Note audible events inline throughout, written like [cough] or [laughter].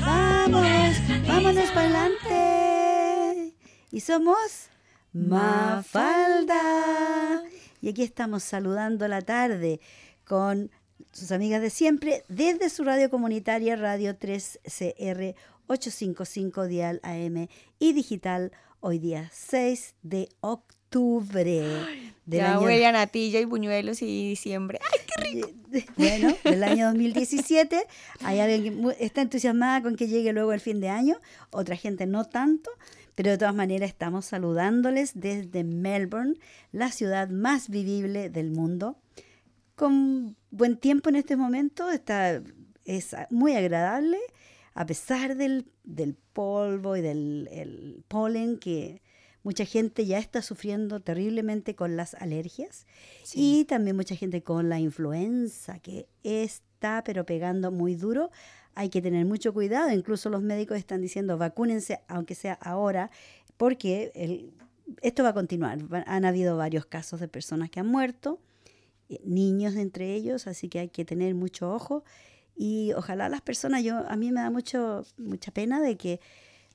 vamos, vámonos para adelante. Y somos Mafalda. Y aquí estamos saludando la tarde con sus amigas de siempre desde su radio comunitaria Radio 3CR 855 Dial AM y digital hoy día 6 de octubre. Del ya huele a natilla y buñuelos y diciembre. ¡Ay, qué rico! Bueno, del año 2017. Hay alguien que está entusiasmada con que llegue luego el fin de año, otra gente no tanto, pero de todas maneras estamos saludándoles desde Melbourne, la ciudad más vivible del mundo con buen tiempo en este momento, está, es muy agradable, a pesar del, polvo y del polen que mucha gente ya está sufriendo terriblemente con las alergias y también mucha gente con la influenza que está pero pegando muy duro. Hay que tener mucho cuidado, incluso los médicos están diciendo vacúnense aunque sea ahora porque el, esto va a continuar. Han habido varios casos de personas que han muerto eh, niños entre ellos, así que hay que tener mucho ojo y ojalá las personas, yo a mí me da mucho mucha pena de que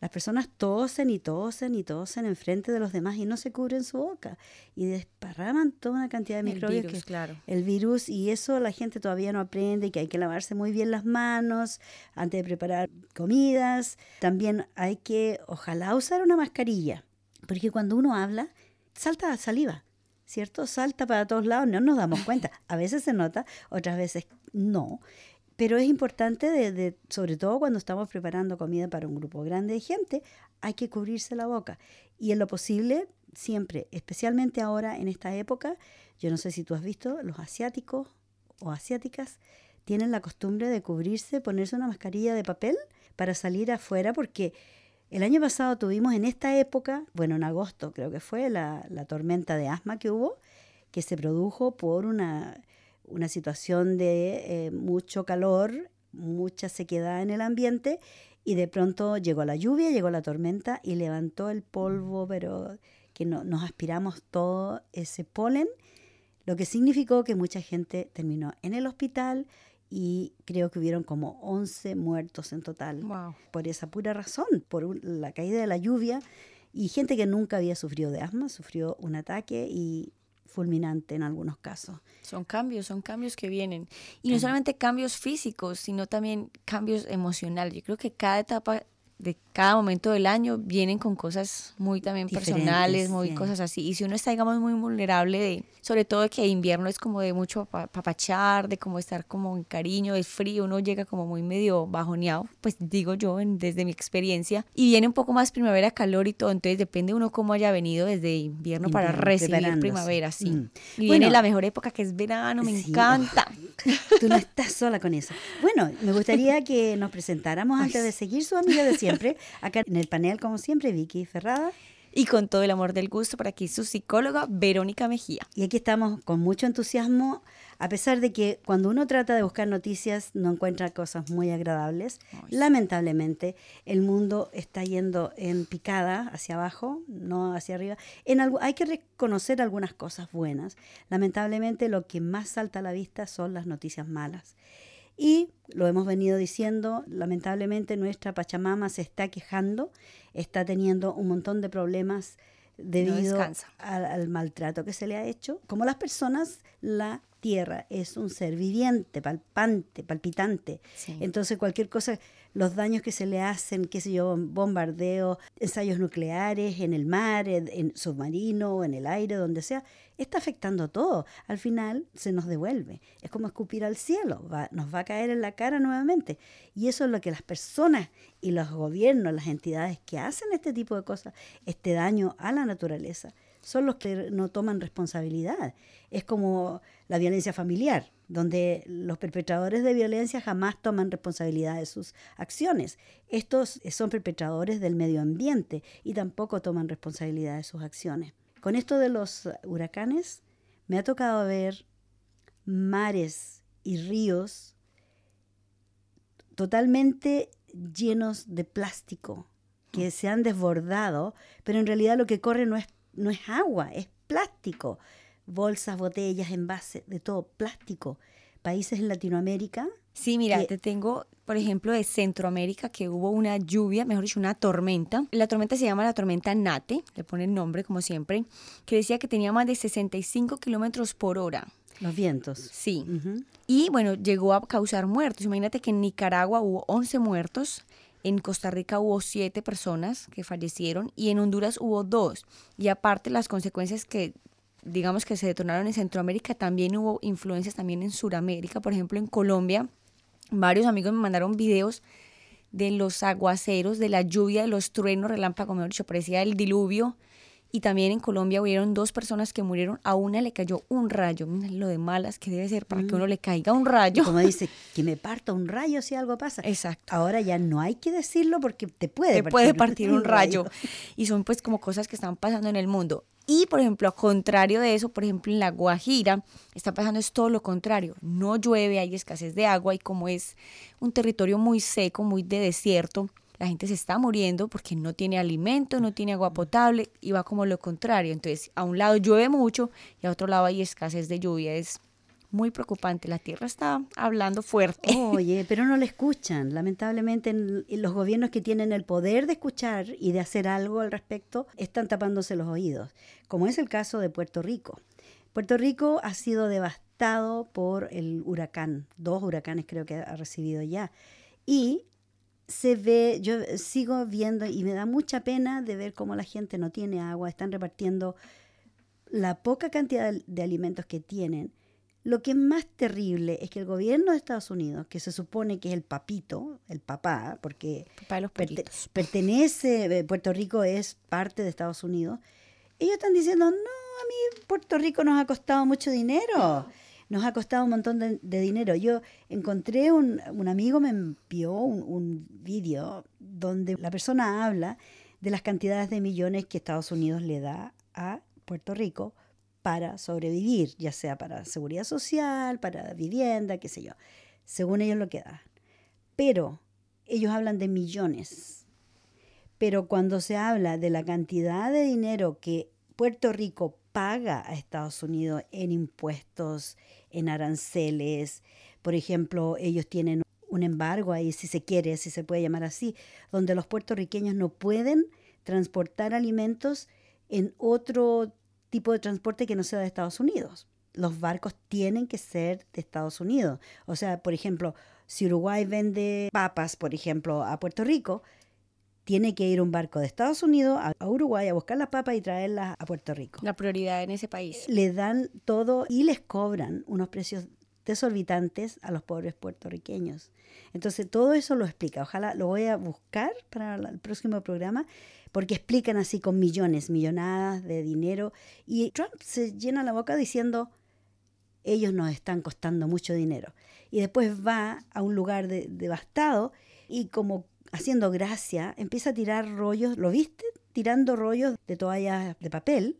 las personas tosen y tosen y tosen enfrente de los demás y no se cubren su boca y desparraman toda una cantidad de microbios. El virus, claro. El virus y eso la gente todavía no aprende, que hay que lavarse muy bien las manos antes de preparar comidas. También hay que, ojalá, usar una mascarilla, porque cuando uno habla, salta saliva. ¿cierto? Salta para todos lados, no nos damos cuenta. A veces se nota, otras veces no. Pero es importante, de, sobre todo cuando estamos preparando comida para un grupo grande de gente, hay que cubrirse la boca. Y en lo posible, siempre, especialmente ahora en esta época, yo no sé si tú has visto, los asiáticos o asiáticas tienen la costumbre de cubrirse, ponerse una mascarilla de papel para salir afuera porque el año pasado tuvimos en esta época, bueno, en agosto creo que fue, la, tormenta de asma que hubo, que se produjo por una, situación de eh, mucho calor, mucha sequedad en el ambiente, y de pronto llegó la lluvia, llegó la tormenta y levantó el polvo, pero que no, nos aspiramos todo ese polen, lo que significó que mucha gente terminó en el hospital, y creo que hubieron como 11 muertos en total por esa pura razón, por la caída de la lluvia y gente que nunca había sufrido de asma, sufrió un ataque y fulminante en algunos casos. Son cambios, son cambios que vienen. Y no solamente cambios físicos, sino también cambios emocionales. Yo creo que cada etapa de cada momento del año vienen con cosas muy también personales, muy cosas así. Y si uno está, digamos, muy vulnerable, de, sobre todo que invierno es como de mucho papachar, de como estar como en cariño, es frío, uno llega como muy medio bajoneado, pues digo yo desde mi experiencia. Y viene un poco más primavera, calor y todo, entonces depende uno cómo haya venido desde invierno, para recibir primavera, sí. Mm. Y viene la mejor época que es verano, me encanta. tú no estás sola con eso. Bueno, me gustaría que nos presentáramos antes de seguir su amiga de siempre [laughs] Acá en el panel, como siempre, Vicky Ferrada. Y con todo el amor del gusto, para aquí su psicóloga Verónica Mejía. Y aquí estamos con mucho entusiasmo, a pesar de que cuando uno trata de buscar noticias no encuentra cosas muy agradables. Lamentablemente, el mundo está yendo en picada hacia abajo, no hacia arriba. En algo, hay que reconocer algunas cosas buenas. Lamentablemente, lo que más salta a la vista son las noticias malas. Y lo hemos venido diciendo, lamentablemente nuestra Pachamama se está quejando, está teniendo un montón de problemas debido al, maltrato que se le ha hecho. Como las personas, la tierra es un ser viviente, palpante, palpitante. Entonces cualquier cosa, los daños que se le hacen, qué sé yo, bombardeos, ensayos nucleares en el mar, en, en submarino, en el aire, donde sea, está afectando todo. Al final se nos devuelve. Es como escupir al cielo, nos va a caer en la cara nuevamente. Y eso es lo que las personas y los gobiernos, las entidades que hacen este tipo de cosas, este daño a la naturaleza, son los que no toman responsabilidad. Es como la violencia familiar, donde los perpetradores de violencia jamás toman responsabilidad de sus acciones. Estos son perpetradores del medio ambiente y tampoco toman responsabilidad de sus acciones. Con esto de los huracanes, me ha tocado ver mares y ríos totalmente llenos de plástico que se han desbordado, pero en realidad lo que corre no es, no es agua, es plástico. Bolsas, botellas, envases, de todo plástico. Países en Latinoamérica. Sí, mira, te tengo, por ejemplo, de Centroamérica que hubo una lluvia, mejor dicho, una tormenta. La tormenta se llama la tormenta Nate, le pone el nombre como siempre, que decía que tenía más de 65 kilómetros por hora. Los vientos. Sí. Y bueno, llegó a causar muertos. Imagínate que en Nicaragua hubo 11 muertos, en Costa Rica hubo siete personas que fallecieron y en Honduras hubo dos. Y aparte las consecuencias que digamos que se detonaron en Centroamérica, también hubo influencias también en Sudamérica. Por ejemplo, en Colombia, varios amigos me mandaron videos de los aguaceros, de la lluvia, de los truenos, relámpagos, mejor dicho, parecía el diluvio y también en Colombia hubieron dos personas que murieron, a una le cayó un rayo. Miren lo de malas que debe ser para que uno mm. le caiga un rayo. Como dice, [laughs] que me parta un rayo si algo pasa. Exacto. Ahora ya no hay que decirlo porque te puede te partir, puede partir un [laughs] rayo. Y son pues como cosas que están pasando en el mundo. Y por ejemplo, a contrario de eso, por ejemplo, en la Guajira está pasando es todo lo contrario. No llueve, hay escasez de agua y como es un territorio muy seco, muy de desierto, la gente se está muriendo porque no tiene alimento, no tiene agua potable y va como lo contrario. Entonces, a un lado llueve mucho y a otro lado hay escasez de lluvia. Es muy preocupante. La tierra está hablando fuerte. Oye, [laughs] pero no le escuchan. Lamentablemente, los gobiernos que tienen el poder de escuchar y de hacer algo al respecto están tapándose los oídos, como es el caso de Puerto Rico. Puerto Rico ha sido devastado por el huracán, dos huracanes creo que ha recibido ya. Y se ve, yo sigo viendo y me da mucha pena de ver cómo la gente no tiene agua, están repartiendo la poca cantidad de, alimentos que tienen. Lo que es más terrible es que el gobierno de Estados Unidos, que se supone que es el papito, el papá, porque pertenece, eh, Puerto Rico es parte de Estados Unidos, ellos están diciendo, no, a mí Puerto Rico nos ha costado mucho dinero nos ha costado un montón de, dinero. Yo encontré un, un amigo me envió un, un vídeo donde la persona habla de las cantidades de millones que Estados Unidos le da a Puerto Rico para sobrevivir, ya sea para seguridad social, para vivienda, qué sé yo, según ellos lo que dan. Pero ellos hablan de millones. Pero cuando se habla de la cantidad de dinero que Puerto Rico paga a Estados Unidos en impuestos, en aranceles. Por ejemplo, ellos tienen un embargo ahí, si se quiere, si se puede llamar así, donde los puertorriqueños no pueden transportar alimentos en otro tipo de transporte que no sea de Estados Unidos. Los barcos tienen que ser de Estados Unidos. O sea, por ejemplo, si Uruguay vende papas, por ejemplo, a Puerto Rico, tiene que ir un barco de Estados Unidos a, Uruguay a buscar las papas y traerlas a Puerto Rico. La prioridad en ese país. Le dan todo y les cobran unos precios desorbitantes a los pobres puertorriqueños. Entonces todo eso lo explica. Ojalá lo voy a buscar para el próximo programa porque explican así con millones, millonadas de dinero. Y Trump se llena la boca diciendo, ellos nos están costando mucho dinero. Y después va a un lugar devastado y como haciendo gracia, empieza a tirar rollos, ¿lo viste? Tirando rollos de toallas de papel.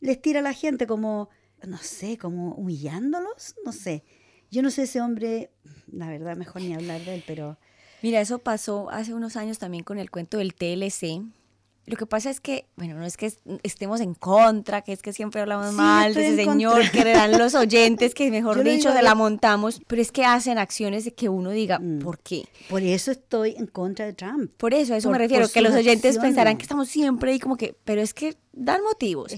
Les tira a la gente como, no sé, como humillándolos, no sé. Yo no sé ese hombre, la verdad, mejor ni hablar de él, pero... Mira, eso pasó hace unos años también con el cuento del TLC, lo que pasa es que, bueno, no es que estemos en contra, que es que siempre hablamos mal de ese señor, que eran los oyentes, que mejor [laughs] dicho, se la montamos, pero es que hacen acciones de que uno diga, mm. ¿por qué? Por eso estoy en contra de Trump. Por eso, a eso me refiero, que los oyentes pensarán que estamos siempre ahí como que, pero es que dan motivos.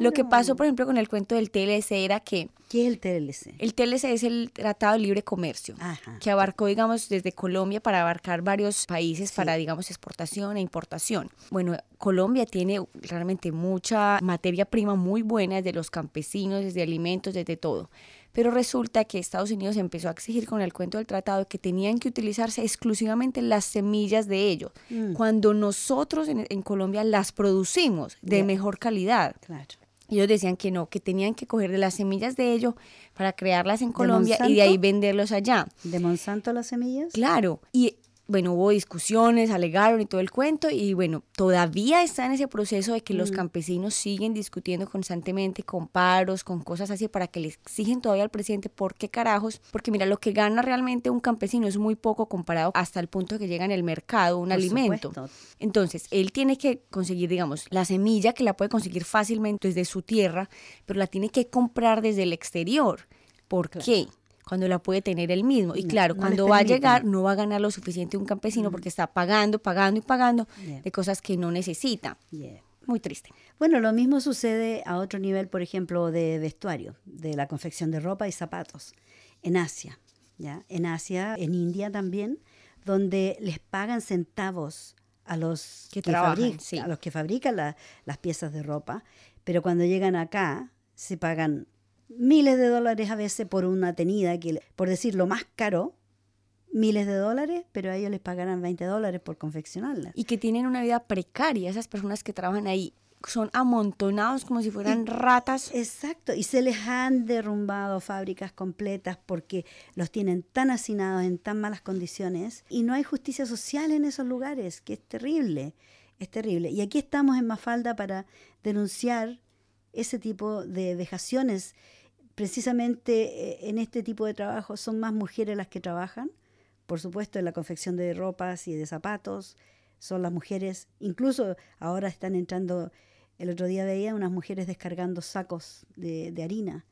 Lo que pasó, por ejemplo, con el cuento del TLC era que... ¿Qué es el TLC? El TLC es el Tratado de Libre Comercio, que abarcó, digamos, desde Colombia para abarcar varios países para, digamos, exportación e importación. Bueno, Colombia tiene realmente mucha materia prima muy buena, desde los campesinos, desde alimentos, desde todo. Pero resulta que Estados Unidos empezó a exigir con el cuento del tratado que tenían que utilizarse exclusivamente las semillas de ellos, mm. cuando nosotros en, Colombia las producimos de mejor calidad. Claro. Ellos decían que no, que tenían que coger de las semillas de ellos para crearlas en Colombia y de ahí venderlos allá. ¿De Monsanto las semillas? Claro. Y bueno, hubo discusiones, alegaron y todo el cuento, y bueno, todavía está en ese proceso de que los mm. campesinos siguen discutiendo constantemente con paros, con cosas así, para que le exigen todavía al presidente por qué carajos, porque mira, lo que gana realmente un campesino es muy poco comparado hasta el punto que llega en el mercado un alimento. Entonces, él tiene que conseguir, digamos, la semilla que la puede conseguir fácilmente desde su tierra, pero la tiene que comprar desde el exterior. ¿Por qué? Cuando la puede tener él mismo. Y claro, cuando va a llegar no va a ganar lo suficiente un campesino porque está pagando, pagando y pagando de cosas que no necesita. Muy triste. Bueno, lo mismo sucede a otro nivel, por ejemplo, de vestuario, de la confección de ropa y zapatos, en Asia. ¿ya? En Asia, en India también, donde les pagan centavos a los que, fabrican, a los que fabrican las piezas de ropa, pero cuando llegan acá se pagan miles de dólares a veces por una tenida, que por decir lo más caro, miles de dólares, pero a ellos les pagarán 20 dólares por confeccionarla. Y que tienen una vida precaria, esas personas que trabajan ahí son amontonados como si fueran ratas. Exacto, y se les han derrumbado fábricas completas porque los tienen tan hacinados en tan malas condiciones y no hay justicia social en esos lugares, que es terrible, es terrible. Y aquí estamos en Mafalda para denunciar ese tipo de vejaciones precisamente eh, en este tipo de trabajo son más mujeres las que trabajan, por supuesto en la confección de ropas y de zapatos, son las mujeres, incluso ahora están entrando, el otro día veía unas mujeres descargando sacos de, harina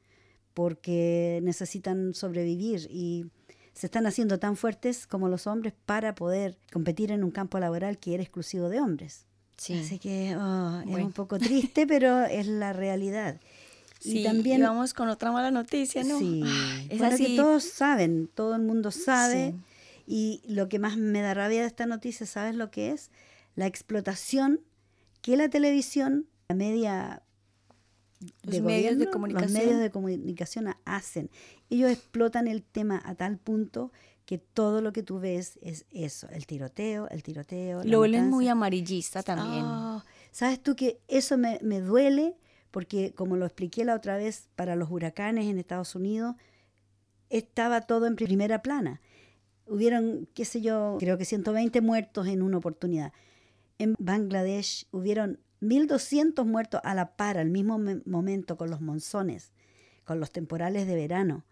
porque necesitan sobrevivir y se están haciendo tan fuertes como los hombres para poder competir en un campo laboral que era exclusivo de hombres. Así que oh, es un poco triste, pero es la realidad. Sí, y también vamos con otra mala noticia, ¿no? Sí, es así. que todos saben, todo el mundo sabe. Y lo que más me da rabia de esta noticia, ¿sabes lo que es? La explotación que la televisión, la media los medios de comunicación. los medios de comunicación hacen. Ellos explotan el tema a tal punto que todo lo que tú ves es eso, el tiroteo, el tiroteo. Lo vuelven muy amarillista también. Ah, ¿Sabes tú que eso me, me duele? porque como lo expliqué la otra vez, para los huracanes en Estados Unidos estaba todo en primera plana. Hubieron, qué sé yo, creo que 120 muertos en una oportunidad. En Bangladesh hubieron 1.200 muertos a la par, al mismo momento, con los monzones, con los temporales de verano.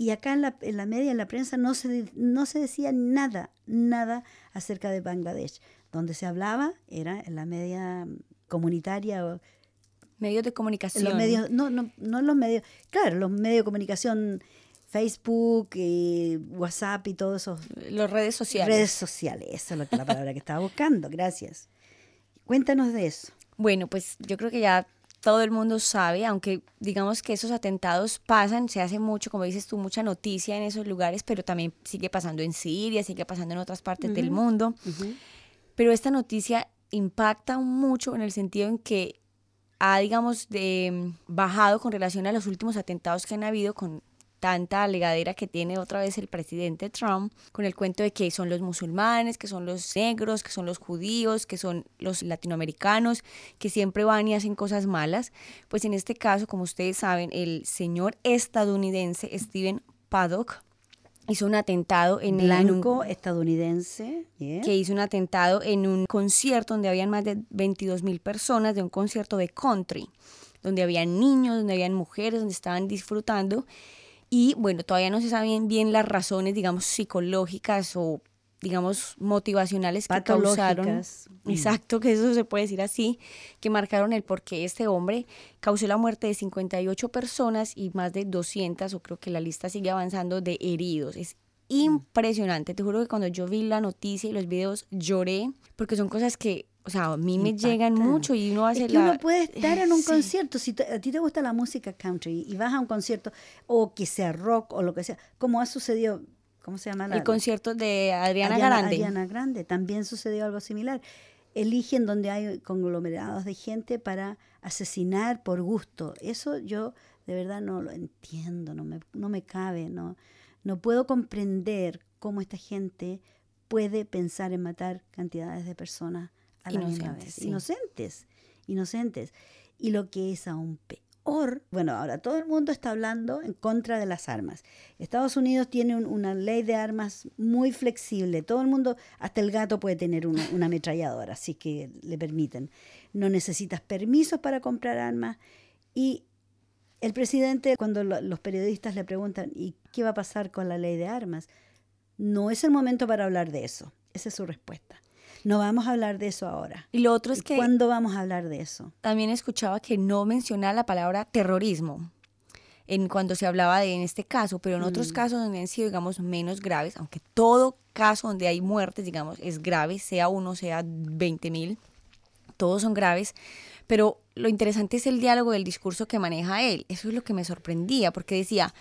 Y acá en la, en la media, en la prensa, no se, no se decía nada, nada acerca de Bangladesh. Donde se hablaba era en la media comunitaria Medios de comunicación. Los medios, no, no, no los medios, claro, los medios de comunicación, Facebook, eh, WhatsApp y todos esos. Las redes sociales. Redes sociales, esa es la palabra que estaba buscando, gracias. Cuéntanos de eso. Bueno, pues yo creo que ya todo el mundo sabe, aunque digamos que esos atentados pasan, se hace mucho, como dices tú, mucha noticia en esos lugares, pero también sigue pasando en Siria, sigue pasando en otras partes del mundo. Pero esta noticia impacta mucho en el sentido en que ha, digamos, de, bajado con relación a los últimos atentados que han habido con tanta alegadera que tiene otra vez el presidente Trump con el cuento de que son los musulmanes, que son los negros, que son los judíos, que son los latinoamericanos, que siempre van y hacen cosas malas. Pues en este caso, como ustedes saben, el señor estadounidense Steven Paddock hizo un atentado en blanco estadounidense que hizo un atentado en un concierto donde habían más de 22 mil personas de un concierto de country donde habían niños donde habían mujeres donde estaban disfrutando y bueno todavía no se saben bien las razones digamos psicológicas o digamos, motivacionales que causaron, mm. exacto, que eso se puede decir así, que marcaron el por qué este hombre causó la muerte de 58 personas y más de 200, o creo que la lista sigue avanzando, de heridos. Es impresionante, te juro que cuando yo vi la noticia y los videos lloré, porque son cosas que o sea, a mí me llegan mucho y uno hace es que uno puede estar en un [laughs] concierto, si a ti te gusta la música country y vas a un concierto, o que sea rock o lo que sea, como ha sucedido ¿cómo se llama? el concierto de Adriana, Grande. Adriana Grande, también sucedió algo similar. Eligen donde hay conglomerados de gente para asesinar por gusto. Eso yo de verdad no lo entiendo, no me, no me cabe, no, no puedo comprender cómo esta gente puede pensar en matar cantidades de personas a vez. Inocentes, inocentes. Y lo que es aún peor bueno, ahora todo el mundo está hablando en contra de las armas. Estados Unidos tiene una ley de armas muy flexible. Todo el mundo, hasta el gato puede tener una, ametralladora, así que le permiten. No necesitas permisos para comprar armas. Y el presidente, cuando los periodistas le preguntan, ¿y qué va a pasar con la ley de armas? No es el momento para hablar de eso. Esa es su respuesta. No vamos a hablar de eso ahora. Y lo otro es que... ¿Cuándo vamos a hablar de eso? También escuchaba que no menciona la palabra terrorismo. en cuando se hablaba de en este caso, pero en otros mm. casos donde han sido, digamos, menos graves, aunque todo caso donde hay muertes, digamos, es grave, sea uno, sea 20 mil, todos son graves, pero lo interesante es el diálogo del discurso que maneja él. Eso es lo que me sorprendía, porque decía,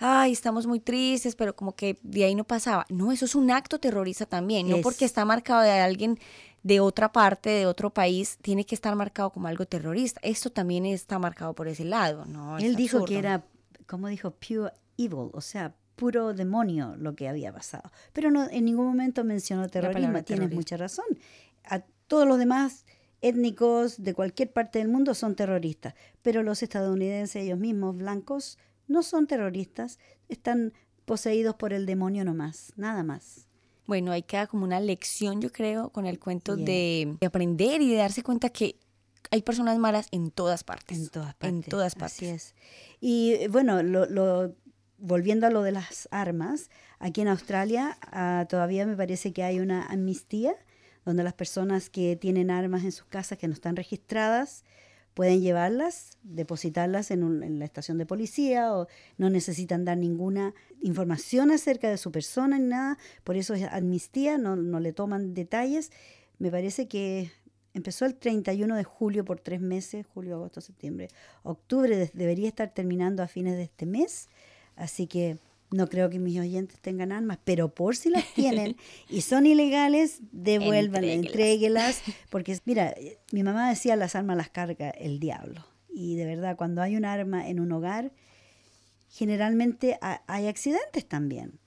ay, estamos muy tristes, pero como que de ahí no pasaba. No, eso es un acto terrorista también, no porque está marcado de alguien de otra parte, de otro país, tiene que estar marcado como algo terrorista. Esto también está marcado por ese lado, ¿no? Él dijo que era, como dijo, pure evil, o sea, puro demonio lo que había pasado. Pero no en ningún momento mencionó terrorismo, tienes mucha razón. A todos los demás étnicos de cualquier parte del mundo son terroristas, pero los estadounidenses ellos mismos, blancos, no son terroristas, están poseídos por el demonio nomás, nada más. Bueno, ahí queda como una lección, yo creo, con el cuento de, aprender y de darse cuenta que hay personas malas en todas partes. En todas partes. En todas partes. Así es. Y bueno, lo, volviendo a lo de las armas, aquí en Australia ah, todavía me parece que hay una amnistía donde las personas que tienen armas en sus casas que no están registradas pueden llevarlas, depositarlas en, la estación de policía o no necesitan dar ninguna información acerca de su persona ni nada, por eso es amnistía, no, no le toman detalles. Me parece que empezó el 31 de julio por tres meses, julio, agosto, septiembre, octubre, debería estar terminando a fines de este mes, así que no creo que mis oyentes tengan armas, pero por si las tienen y son ilegales, [laughs] devuélvanlas, entréguelas. Porque, mira, mi mamá decía las armas las carga el diablo. Y de verdad, cuando hay un arma en un hogar, generalmente hay accidentes también.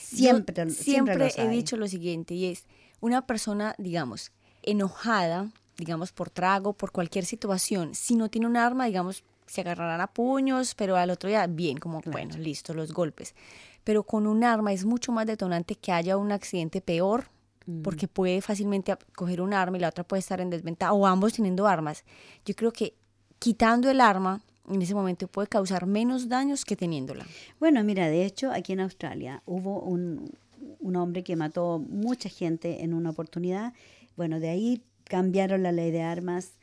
Siempre, siempre, he dicho lo siguiente, y es una persona, digamos, enojada, digamos, por trago, por cualquier situación, si no tiene un arma, digamos, se agarrarán a puños, pero al otro día, bien, como, bueno, listo, los golpes. Pero con un arma es mucho más detonante que haya un accidente peor, mm. porque puede fácilmente coger un arma y la otra puede estar en desventaja, o ambos teniendo armas. Yo creo que quitando el arma, en ese momento puede causar menos daños que teniéndola. Bueno, mira, de hecho, aquí en Australia hubo un, un hombre que mató mucha gente en una oportunidad. Bueno, de ahí cambiaron la ley de armas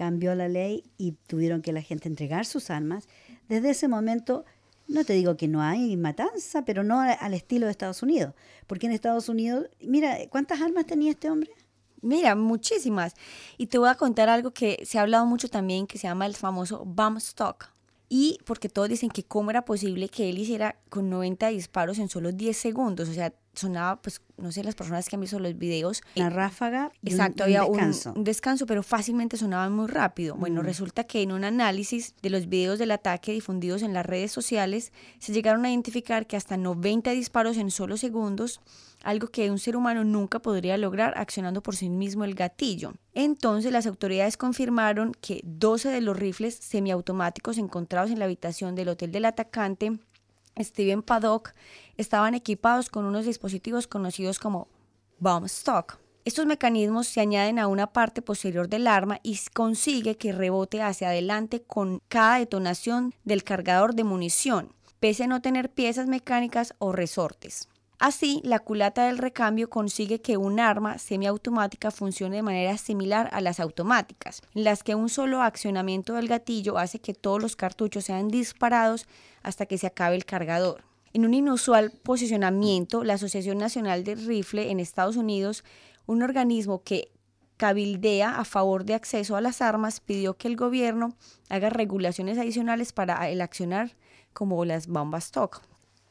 cambió la ley y tuvieron que la gente entregar sus armas. Desde ese momento, no te digo que no hay matanza, pero no al estilo de Estados Unidos. Porque en Estados Unidos, mira, ¿cuántas armas tenía este hombre? Mira, muchísimas. Y te voy a contar algo que se ha hablado mucho también, que se llama el famoso bump stock. Y porque todos dicen que cómo era posible que él hiciera con 90 disparos en solo 10 segundos. O sea, sonaba, pues, no sé, las personas que han visto los videos. La ráfaga. exacto, había un descanso. Un, descanso, pero fácilmente sonaban muy rápido. Bueno, resulta que en un análisis de los videos del ataque difundidos en las redes sociales, se llegaron a identificar que hasta 90 disparos en solo segundos, algo que un ser humano nunca podría lograr accionando por sí mismo el gatillo. Entonces, las autoridades confirmaron que 12 de los rifles semiautomáticos encontrados en la habitación del hotel del atacante Steven Paddock estaban equipados con unos dispositivos conocidos como bomb stock. Estos mecanismos se añaden a una parte posterior del arma y consigue que rebote hacia adelante con cada detonación del cargador de munición, pese a no tener piezas mecánicas o resortes. Así, la culata del recambio consigue que un arma semiautomática funcione de manera similar a las automáticas, en las que un solo accionamiento del gatillo hace que todos los cartuchos sean disparados hasta que se acabe el cargador. En un inusual posicionamiento, la Asociación Nacional de Rifle en Estados Unidos, un organismo que cabildea a favor de acceso a las armas, pidió que el gobierno haga regulaciones adicionales para el accionar como las bombas stock.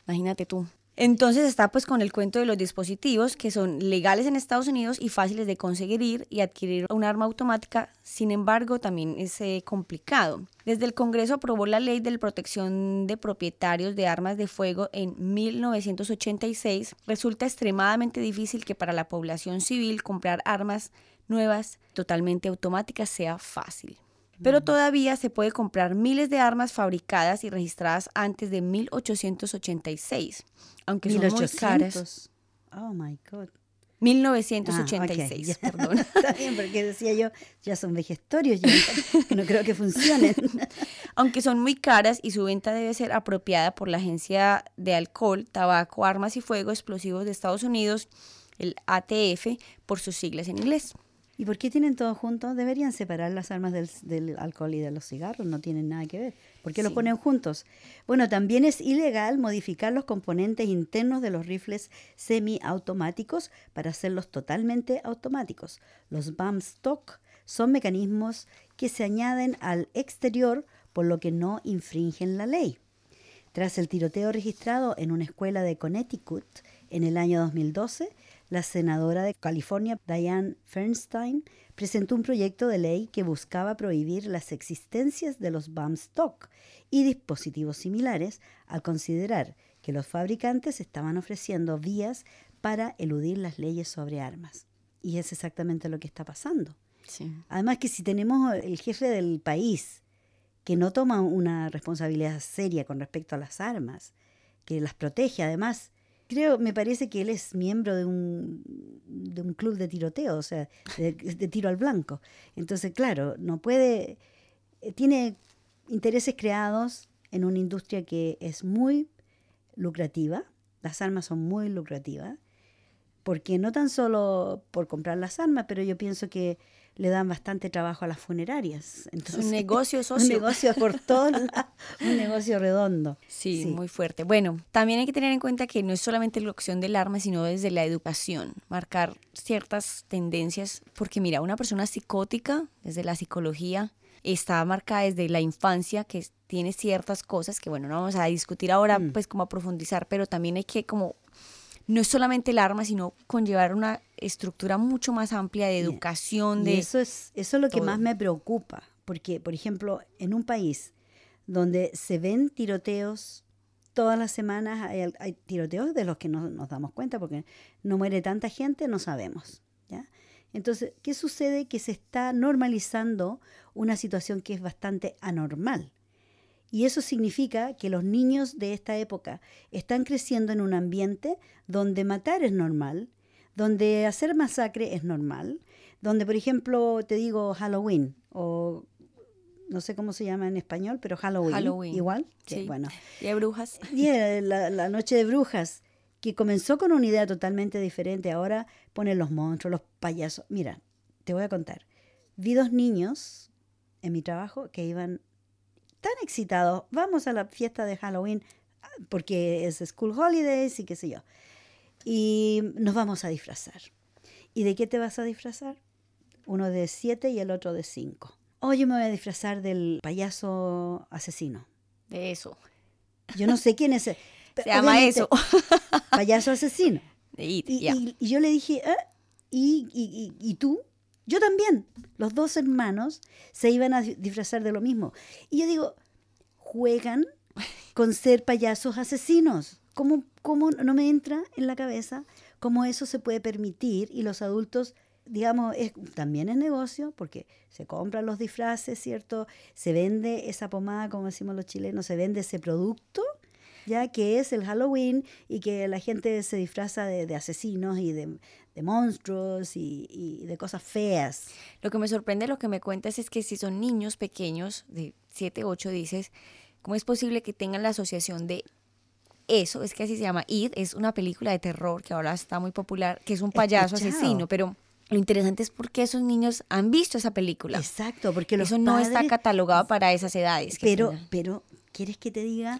Imagínate tú. Entonces está pues con el cuento de los dispositivos que son legales en Estados Unidos y fáciles de conseguir y adquirir un arma automática, sin embargo también es eh, complicado. Desde el Congreso aprobó la ley de protección de propietarios de armas de fuego en 1986. Resulta extremadamente difícil que para la población civil comprar armas nuevas totalmente automáticas sea fácil pero todavía se puede comprar miles de armas fabricadas y registradas antes de 1886, aunque son muy caras. Oh my God. 1986, ah, perdón. [laughs] Está bien, porque decía yo, ya son vejestorios, ya, no creo que funcionen. [laughs] Aunque son muy caras y su venta debe ser apropiada por la Agencia de Alcohol, Tabaco, Armas y Fuego Explosivos de Estados Unidos, el ATF, por sus siglas en inglés. ¿Y por qué tienen todo juntos? Deberían separar las armas del, alcohol y de los cigarros, no tienen nada que ver. ¿Por qué los ponen juntos? Bueno, también es ilegal modificar los componentes internos de los rifles semiautomáticos para hacerlos totalmente automáticos. Los bump stock son mecanismos que se añaden al exterior por lo que no infringen la ley. Tras el tiroteo registrado en una escuela de Connecticut en el año 2012, la senadora de California, Diane Fernstein, presentó un proyecto de ley que buscaba prohibir las existencias de los bump stock y dispositivos similares al considerar que los fabricantes estaban ofreciendo vías para eludir las leyes sobre armas. Y es exactamente lo que está pasando. Además que si tenemos el jefe del país que no toma una responsabilidad seria con respecto a las armas, que las protege además, creo, me parece que él es miembro de un, de un club de tiroteo, o sea, de, tiro al blanco. Entonces, claro, no puede, eh, tiene intereses creados en una industria que es muy lucrativa, las armas son muy lucrativas, porque no tan solo por comprar las armas, pero yo pienso que le dan bastante trabajo a las funerarias. Entonces, [laughs] un negocio socio. Un negocio por todo, [laughs] un negocio redondo. Sí, muy fuerte. Bueno, también hay que tener en cuenta que no es solamente la opción del arma, sino desde la educación, marcar ciertas tendencias, porque mira, una persona psicótica, desde la psicología, está marcada desde la infancia, que tiene ciertas cosas que, bueno, no vamos a discutir ahora, mm. pues como a profundizar, pero también hay que como no es solamente el arma, sino conllevar una estructura mucho más amplia de educación. De eso es, eso es lo que más me preocupa, porque, por ejemplo, en un país donde se ven tiroteos todas las semanas, hay, tiroteos de los que no nos damos cuenta, porque no muere tanta gente, no sabemos. ¿ya? Entonces, ¿qué sucede? Que se está normalizando una situación que es bastante anormal. Y eso significa que los niños de esta época están creciendo en un ambiente donde matar es normal, donde hacer masacre es normal, donde, por ejemplo, te digo Halloween o no sé cómo se llama en español, pero Halloween. Halloween. Igual. Sí. Bueno. Y de brujas. Y la, la, noche de brujas, que comenzó con una idea totalmente diferente. Ahora ponen los monstruos, los payasos. Mira, te voy a contar. Vi dos niños en mi trabajo que iban tan excitados, vamos a la fiesta de Halloween porque es School Holidays y qué sé yo. Y nos vamos a disfrazar. ¿Y de qué te vas a disfrazar? Uno de siete y el otro de cinco. Hoy oh, yo me voy a disfrazar del payaso asesino. De eso. Yo no sé quién es. [laughs] Se llama eso. payaso asesino. [laughs] y, yo le dije, ¿Eh? ¿Y, y tú? Yo también. Los dos hermanos se iban a disfrazar de lo mismo. Y yo digo, juegan con ser payasos asesinos. ¿Cómo, ¿Cómo no me entra en la cabeza cómo eso se puede permitir y los adultos digamos, es, también es negocio porque se compran los disfraces, ¿cierto? Se vende esa pomada, como decimos los chilenos, se vende ese producto, ya que es el Halloween y que la gente se disfraza de asesinos y de, de monstruos y, de cosas feas. Lo que me sorprende, lo que me cuentas es que si son niños pequeños, de 7, 8, dices, ¿cómo es posible que tengan la asociación de eso? Es que así se llama It, es una película de terror que ahora está muy popular, que es un payaso asesino, pero... Lo interesante es porque esos niños han visto esa película. Exacto, porque eso no está catalogado para esas edades. pero, pero, ¿quieres que te diga?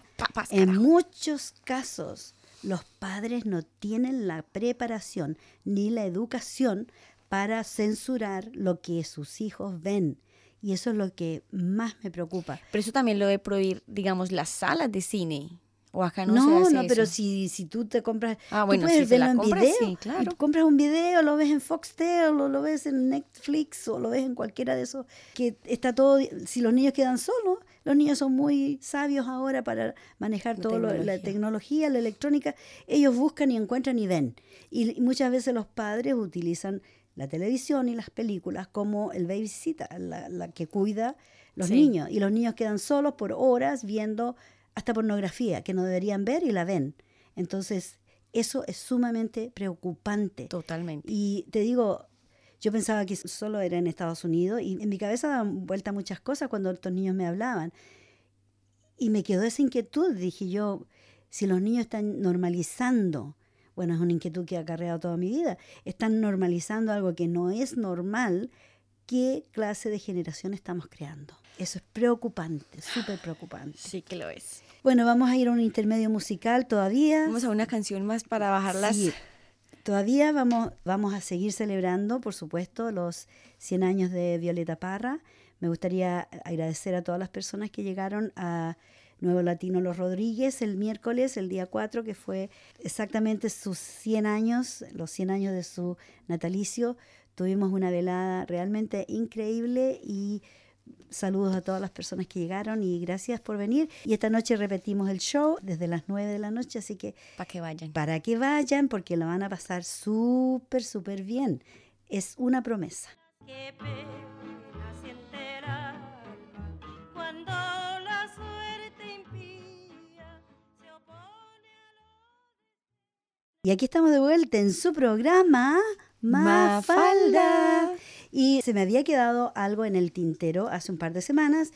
en muchos casos, los padres no tienen la preparación ni la educación para censurar lo que sus hijos ven. Y eso es lo que más me preocupa. Pero eso también lo de prohibir, digamos, las salas de cine. O acá no, no, se no pero si, si tú te compras, ah, bueno, tú puedes verlo en video, claro. compras un video, lo ves en Foxtel, o lo ves en Netflix, o lo ves en cualquiera de esos, que está todo, si los niños quedan solos, los niños son muy sabios ahora para manejar toda la tecnología, la electrónica, ellos buscan y encuentran y ven. Y muchas veces los padres utilizan la televisión y las películas como el babysitter, la, la que cuida los niños, y los niños quedan solos por horas viendo hasta pornografía que no deberían ver y la ven. Entonces, eso es sumamente preocupante. Totalmente. Y te digo, yo pensaba que solo era en Estados Unidos y en mi cabeza daban vuelta muchas cosas cuando estos niños me hablaban. Y me quedó esa inquietud, dije yo, si los niños están normalizando bueno, es una inquietud que ha acarreado toda mi vida. Están normalizando algo que no es normal. ¿Qué clase de generación estamos creando? Eso es preocupante, súper preocupante. Sí que lo es. Bueno, vamos a ir a un intermedio musical todavía. Vamos a una canción más para bajar las... Todavía vamos, vamos a seguir celebrando, por supuesto, los 100 años de Violeta Parra. Me gustaría agradecer a todas las personas que llegaron a Nuevo Latino Los Rodríguez el miércoles, el día 4, que fue exactamente sus 100 años, los 100 años de su natalicio. Tuvimos una velada realmente increíble y saludos a todas las personas que llegaron y gracias por venir. Y esta noche repetimos el show desde las 9 de la noche, así que... Para que vayan. Para que vayan porque lo van a pasar súper, súper bien. Es una promesa. Y aquí estamos de vuelta en su programa Mafalda. Y se me había quedado algo en el tintero hace un par de semanas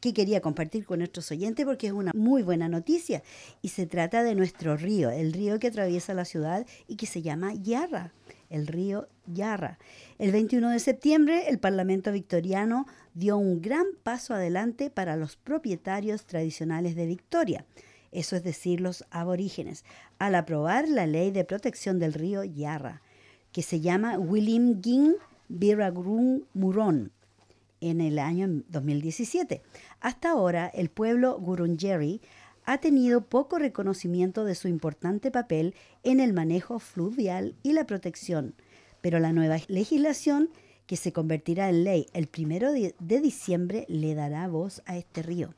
que quería compartir con nuestros oyentes porque es una muy buena noticia. Y se trata de nuestro río, el río que atraviesa la ciudad y que se llama Yarra, el río Yarra. El 21 de septiembre el Parlamento victoriano dio un gran paso adelante para los propietarios tradicionales de Victoria eso es decir, los aborígenes, al aprobar la ley de protección del río Yarra, que se llama William Ging Biragrun Muron en el año 2017. Hasta ahora, el pueblo Gurungeri ha tenido poco reconocimiento de su importante papel en el manejo fluvial y la protección, pero la nueva legislación que se convertirá en ley el primero de diciembre le dará voz a este río.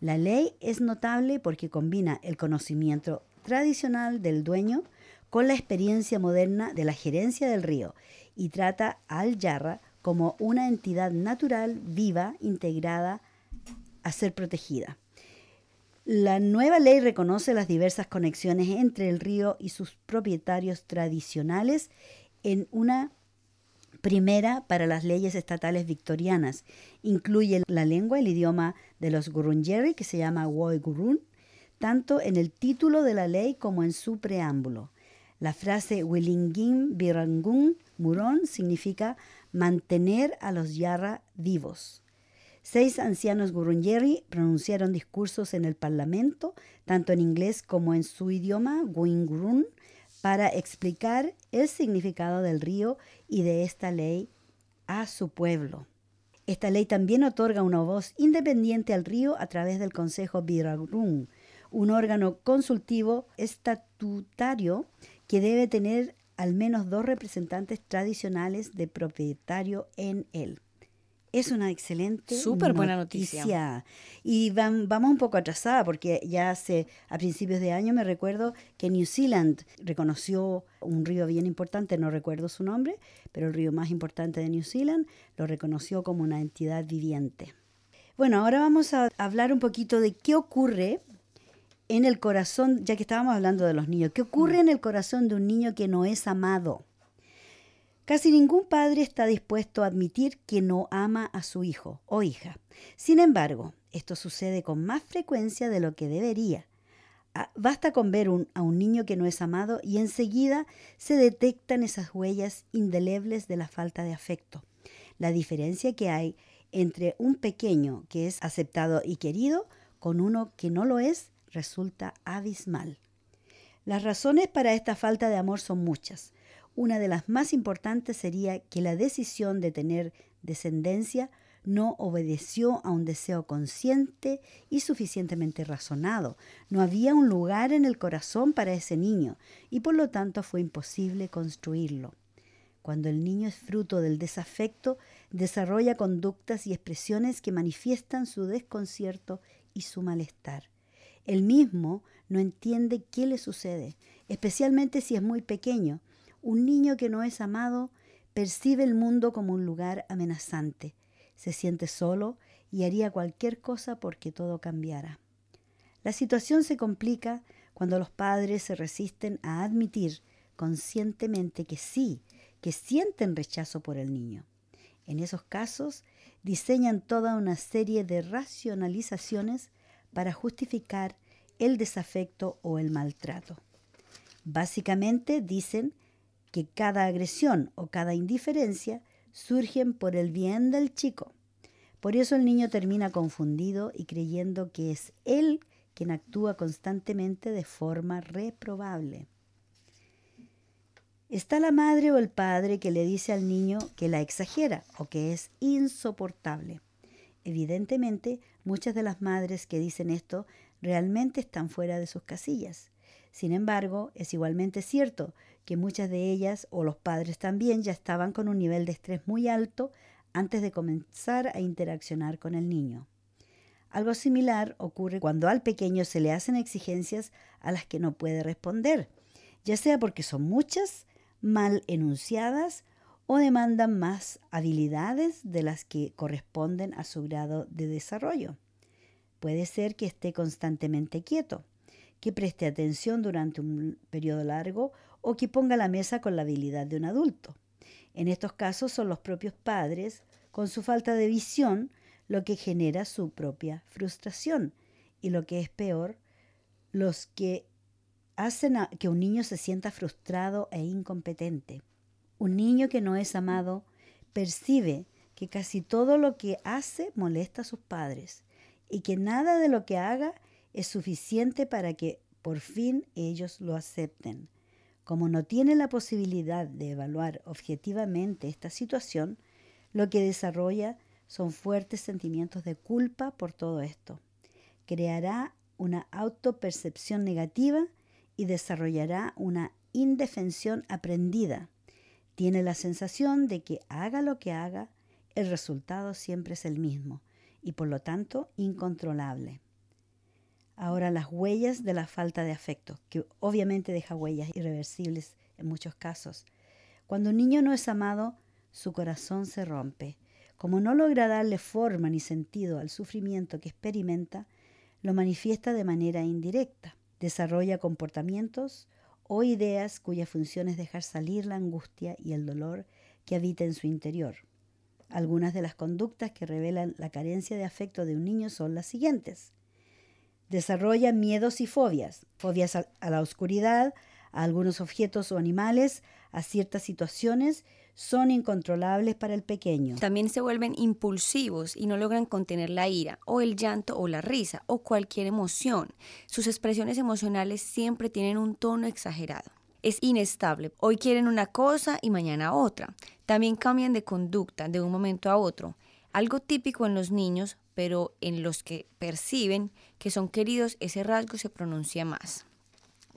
La ley es notable porque combina el conocimiento tradicional del dueño con la experiencia moderna de la gerencia del río y trata al Yarra como una entidad natural viva, integrada a ser protegida. La nueva ley reconoce las diversas conexiones entre el río y sus propietarios tradicionales en una primera para las leyes estatales victorianas. Incluye la lengua, el idioma de los Gurungeri, que se llama Woi Gurun, tanto en el título de la ley como en su preámbulo. La frase Willingin Birangun Muron significa mantener a los Yarra vivos. Seis ancianos Gurungeri pronunciaron discursos en el Parlamento, tanto en inglés como en su idioma, Gurun, para explicar el significado del río y de esta ley a su pueblo. Esta ley también otorga una voz independiente al río a través del Consejo Birarung, un órgano consultivo estatutario que debe tener al menos dos representantes tradicionales de propietario en él. Es una excelente Súper buena noticia. Y vamos un poco atrasada porque ya hace a principios de año me recuerdo que New Zealand reconoció un río bien importante, no recuerdo su nombre, pero el río más importante de New Zealand lo reconoció como una entidad viviente. Bueno, ahora vamos a hablar un poquito de qué ocurre en el corazón, ya que estábamos hablando de los niños, qué ocurre mm. en el corazón de un niño que no es amado. Casi ningún padre está dispuesto a admitir que no ama a su hijo o hija. Sin embargo, esto sucede con más frecuencia de lo que debería. Ah, basta con ver a un niño que no es amado y enseguida se detectan esas huellas indelebles de la falta de afecto. La diferencia que hay entre un pequeño que es aceptado y querido con uno que no lo es resulta abismal. Las razones para esta falta de amor son muchas. Una de las más importantes sería que la decisión de tener descendencia no obedeció a un deseo consciente y suficientemente razonado. No había un lugar en el corazón para ese niño y por lo tanto fue imposible construirlo. Cuando el niño es fruto del desafecto, desarrolla conductas y expresiones que manifiestan su desconcierto y su malestar. Él mismo no entiende qué le sucede, especialmente si es muy pequeño, un niño que no es amado percibe el mundo como un lugar amenazante, se siente solo y haría cualquier cosa porque todo cambiara. La situación se complica cuando los padres se resisten a admitir conscientemente que sí, que sienten rechazo por el niño. En esos casos, diseñan toda una serie de racionalizaciones para justificar el desafecto o el maltrato. Básicamente dicen que cada agresión o cada indiferencia surgen por el bien del chico. Por eso el niño termina confundido y creyendo que es él quien actúa constantemente de forma reprobable. Está la madre o el padre que le dice al niño que la exagera o que es insoportable. Evidentemente, muchas de las madres que dicen esto realmente están fuera de sus casillas. Sin embargo, es igualmente cierto que muchas de ellas o los padres también ya estaban con un nivel de estrés muy alto antes de comenzar a interaccionar con el niño. Algo similar ocurre cuando al pequeño se le hacen exigencias a las que no puede responder, ya sea porque son muchas mal enunciadas o demandan más habilidades de las que corresponden a su grado de desarrollo. Puede ser que esté constantemente quieto, que preste atención durante un periodo largo o que ponga la mesa con la habilidad de un adulto. En estos casos son los propios padres, con su falta de visión, lo que genera su propia frustración y lo que es peor, los que hacen que un niño se sienta frustrado e incompetente. Un niño que no es amado percibe que casi todo lo que hace molesta a sus padres y que nada de lo que haga es suficiente para que por fin ellos lo acepten. Como no tiene la posibilidad de evaluar objetivamente esta situación, lo que desarrolla son fuertes sentimientos de culpa por todo esto. Creará una autopercepción negativa y desarrollará una indefensión aprendida. Tiene la sensación de que haga lo que haga, el resultado siempre es el mismo y por lo tanto incontrolable. Ahora las huellas de la falta de afecto, que obviamente deja huellas irreversibles en muchos casos. Cuando un niño no es amado, su corazón se rompe. Como no logra darle forma ni sentido al sufrimiento que experimenta, lo manifiesta de manera indirecta. Desarrolla comportamientos o ideas cuya función es dejar salir la angustia y el dolor que habita en su interior. Algunas de las conductas que revelan la carencia de afecto de un niño son las siguientes. Desarrolla miedos y fobias, fobias a, la oscuridad, a algunos objetos o animales, a ciertas situaciones, son incontrolables para el pequeño. También se vuelven impulsivos y no logran contener la ira o el llanto o la risa o cualquier emoción. Sus expresiones emocionales siempre tienen un tono exagerado. Es inestable. Hoy quieren una cosa y mañana otra. También cambian de conducta de un momento a otro. Algo típico en los niños, pero en los que perciben que son queridos, ese rasgo se pronuncia más.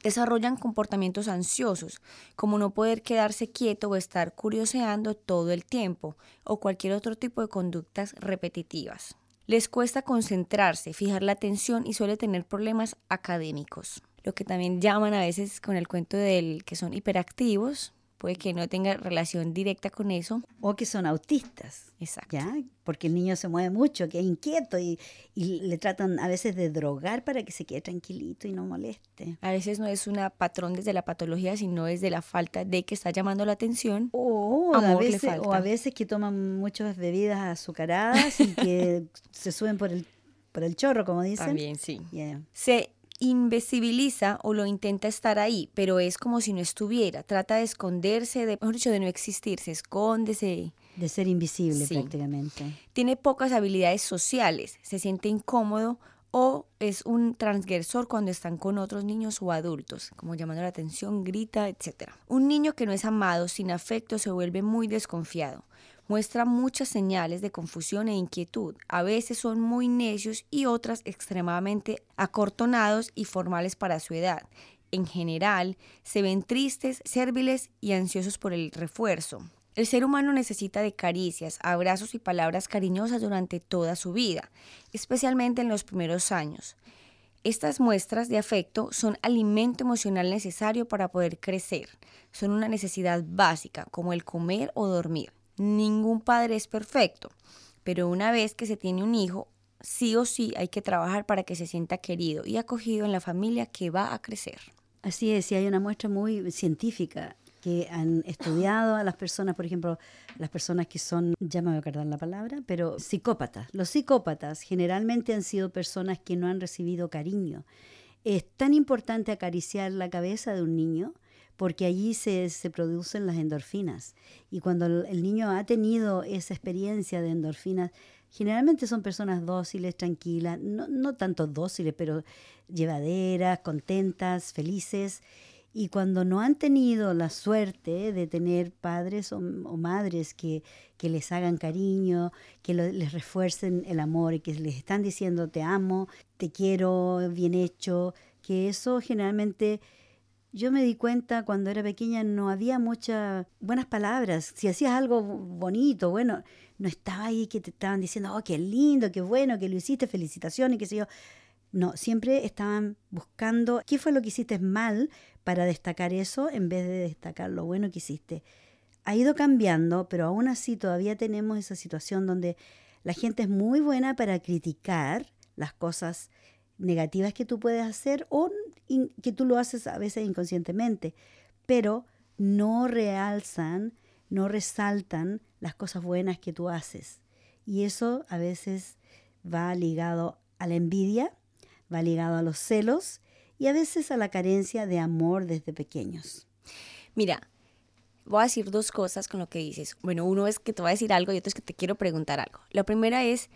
Desarrollan comportamientos ansiosos, como no poder quedarse quieto o estar curioseando todo el tiempo, o cualquier otro tipo de conductas repetitivas. Les cuesta concentrarse, fijar la atención y suele tener problemas académicos, lo que también llaman a veces con el cuento del que son hiperactivos, puede que no tenga relación directa con eso. O que son autistas. Exacto. ¿ya? Porque el niño se mueve mucho, que es inquieto y, y, le tratan a veces de drogar para que se quede tranquilito y no moleste. A veces no es un patrón desde la patología, sino desde la falta de que está llamando la atención. O, a, veces, o a veces que toman muchas bebidas azucaradas y que [laughs] se suben por el, por el chorro, como dicen. También, sí. Se invisibiliza o lo intenta estar ahí, pero es como si no estuviera. Trata de esconderse, de, mejor dicho, de no existir, se esconde, De ser invisible prácticamente. Tiene pocas habilidades sociales, se siente incómodo o es un transgresor cuando están con otros niños o adultos, como llamando la atención, grita, etc. Un niño que no es amado, sin afecto, se vuelve muy desconfiado muestra muchas señales de confusión e inquietud. A veces son muy necios y otras extremadamente acortonados y formales para su edad. En general, se ven tristes, sérviles y ansiosos por el refuerzo. El ser humano necesita de caricias, abrazos y palabras cariñosas durante toda su vida, especialmente en los primeros años. Estas muestras de afecto son alimento emocional necesario para poder crecer. Son una necesidad básica, como el comer o dormir. Ningún padre es perfecto, pero una vez que se tiene un hijo, sí o sí hay que trabajar para que se sienta querido y acogido en la familia que va a crecer. Así es, y hay una muestra muy científica que han estudiado a las personas, por ejemplo, las personas que son, ya me voy a acordar la palabra, pero psicópatas. Los psicópatas generalmente han sido personas que no han recibido cariño. Es tan importante acariciar la cabeza de un niño porque allí se, se, producen las endorfinas. Y cuando el niño ha tenido esa experiencia de endorfinas, generalmente son personas dóciles, tranquilas, no, no tanto dóciles, pero llevaderas, contentas, felices. Y cuando no han tenido la suerte de tener padres o, madres que, que, les hagan cariño, que les refuercen el amor y que les están diciendo te amo, te quiero, bien hecho, que eso generalmente yo me di cuenta cuando era pequeña no había muchas buenas palabras. Si hacías algo bonito, bueno, no estaba ahí que te estaban diciendo, oh, qué lindo, qué bueno, que lo hiciste, felicitaciones, qué sé yo. No, siempre estaban buscando qué fue lo que hiciste mal para destacar eso en vez de destacar lo bueno que hiciste. Ha ido cambiando, pero aún así todavía tenemos esa situación donde la gente es muy buena para criticar las cosas negativas que tú puedes hacer o que tú lo haces a veces inconscientemente, pero no realzan, no resaltan las cosas buenas que tú haces. Y eso a veces va ligado a la envidia, va ligado a los celos y a veces a la carencia de amor desde pequeños. Mira, voy a decir dos cosas con lo que dices. Bueno, uno es que te voy a decir algo y otro es que te quiero preguntar algo. La primera es,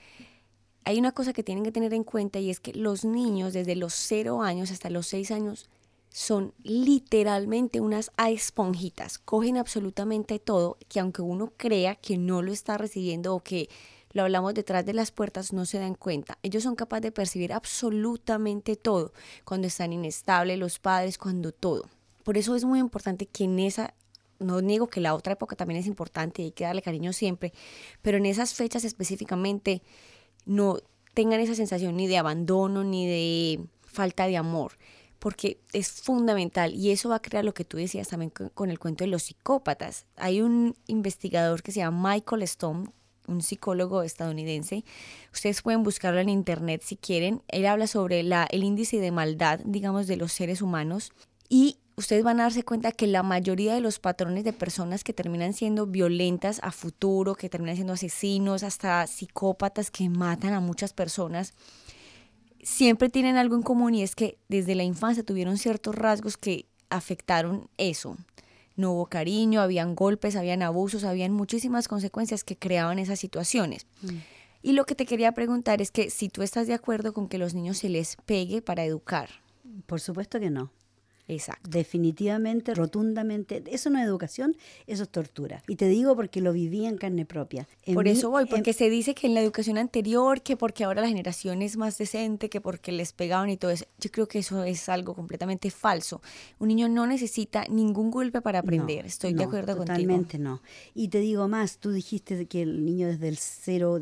hay una cosa que tienen que tener en cuenta y es que los niños desde los cero años hasta los seis años son literalmente unas esponjitas, cogen absolutamente todo, que aunque uno crea que no lo está recibiendo o que lo hablamos detrás de las puertas, no se dan cuenta. Ellos son capaces de percibir absolutamente todo, cuando están inestables los padres, cuando todo. Por eso es muy importante que en esa, no niego que la otra época también es importante y hay que darle cariño siempre, pero en esas fechas específicamente no tengan esa sensación ni de abandono ni de falta de amor porque es fundamental y eso va a crear lo que tú decías también con, el cuento de los psicópatas. Hay un investigador que se llama Michael Stone, un psicólogo estadounidense. Ustedes pueden buscarlo en internet si quieren. Él habla sobre la, el índice de maldad, digamos, de los seres humanos. Y ustedes van a darse cuenta que la mayoría de los patrones de personas que terminan siendo violentas a futuro, que terminan siendo asesinos, hasta psicópatas que matan a muchas personas, siempre tienen algo en común y es que desde la infancia tuvieron ciertos rasgos que afectaron eso no hubo cariño, habían golpes, habían abusos, habían muchísimas consecuencias que creaban esas situaciones. Mm. Y lo que te quería preguntar es que si tú estás de acuerdo con que los niños se les pegue para educar. Por supuesto que no. Exacto. Definitivamente, rotundamente. Eso no es educación, eso es tortura. Y te digo porque lo viví en carne propia. Por eso voy, porque se dice que en la educación anterior, que porque ahora la generación es más decente, que porque les pegaban y todo eso. Yo creo que eso es algo completamente falso. Un niño no necesita ningún golpe para aprender. Estoy de acuerdo contigo. Totalmente no. Y te digo más, tú dijiste que el niño desde el cero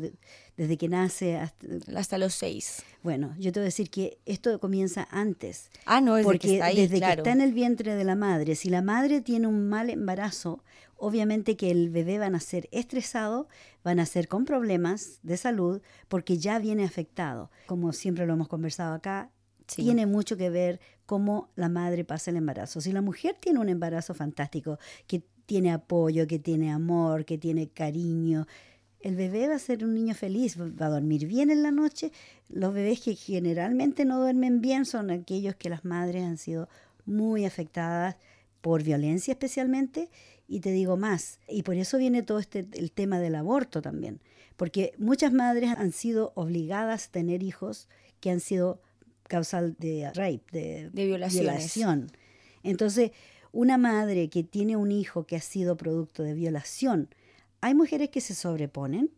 desde que nace hasta, los seis. Bueno, yo te voy a decir que esto comienza antes. Ah, no, desde porque que está ahí, desde que está en el vientre de la madre. Si la madre tiene un mal embarazo, obviamente que el bebé va a nacer estresado, va a nacer con problemas de salud, porque ya viene afectado. Como siempre lo hemos conversado acá, tiene mucho que ver cómo la madre pasa el embarazo. Si la mujer tiene un embarazo fantástico, que tiene apoyo, que tiene amor, que tiene cariño, el bebé va a ser un niño feliz, va a dormir bien en la noche. Los bebés que generalmente no duermen bien son aquellos que las madres han sido muy afectadas por violencia especialmente. Y te digo más, y por eso viene todo este el tema del aborto también, porque muchas madres han sido obligadas a tener hijos que han sido causal de rape, de, de violación. Entonces, una madre que tiene un hijo que ha sido producto de violación, hay mujeres que se sobreponen,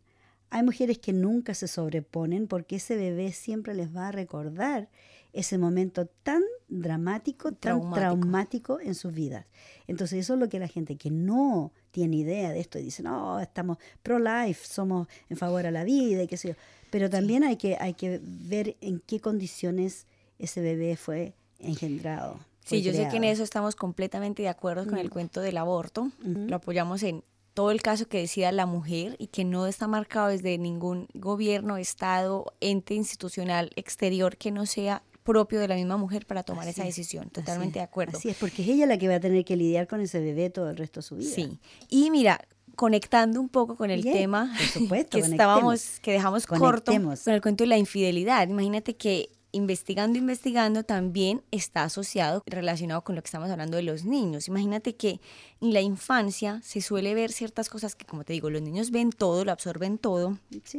hay mujeres que nunca se sobreponen porque ese bebé siempre les va a recordar ese momento tan dramático, tan traumático en sus vidas. Entonces eso es lo que la gente que no tiene idea de esto y dice, no, estamos pro-life, somos en favor a la vida y qué sé yo. Pero también hay, que, hay que ver en qué condiciones ese bebé fue engendrado. Sí, yo sé que en eso estamos completamente de acuerdo con el mm. cuento del aborto. Lo apoyamos en todo el caso que decida la mujer y que no está marcado desde ningún gobierno, estado, ente institucional exterior que no sea propio de la misma mujer para tomar esa decisión. Totalmente de acuerdo. Así es, porque es ella la que va a tener que lidiar con ese bebé todo el resto de su vida. Sí. Y mira, conectando un poco con el tema por supuesto, [laughs] que estábamos, que dejamos corto con el cuento de la infidelidad. Imagínate que investigando, investigando, también está asociado, relacionado con lo que estamos hablando de los niños. Imagínate que en la infancia se suele ver ciertas cosas que, como te digo, los niños ven todo, lo absorben todo.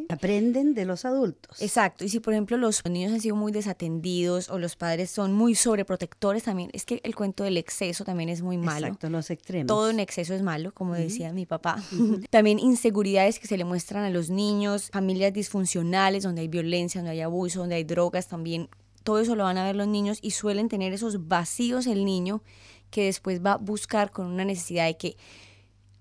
aprenden de los adultos. Exacto. Y si, por ejemplo, los niños han sido muy desatendidos o los padres son muy sobreprotectores, también es que el cuento del exceso también es muy malo. Exacto, los extremos. Todo en exceso es malo, como decía mi papá. [laughs] [laughs] También inseguridades que se le muestran a los niños, familias disfuncionales donde hay violencia, donde hay abuso, donde hay drogas, también todo eso lo van a ver los niños y suelen tener esos vacíos el niño que después va a buscar con una necesidad de que,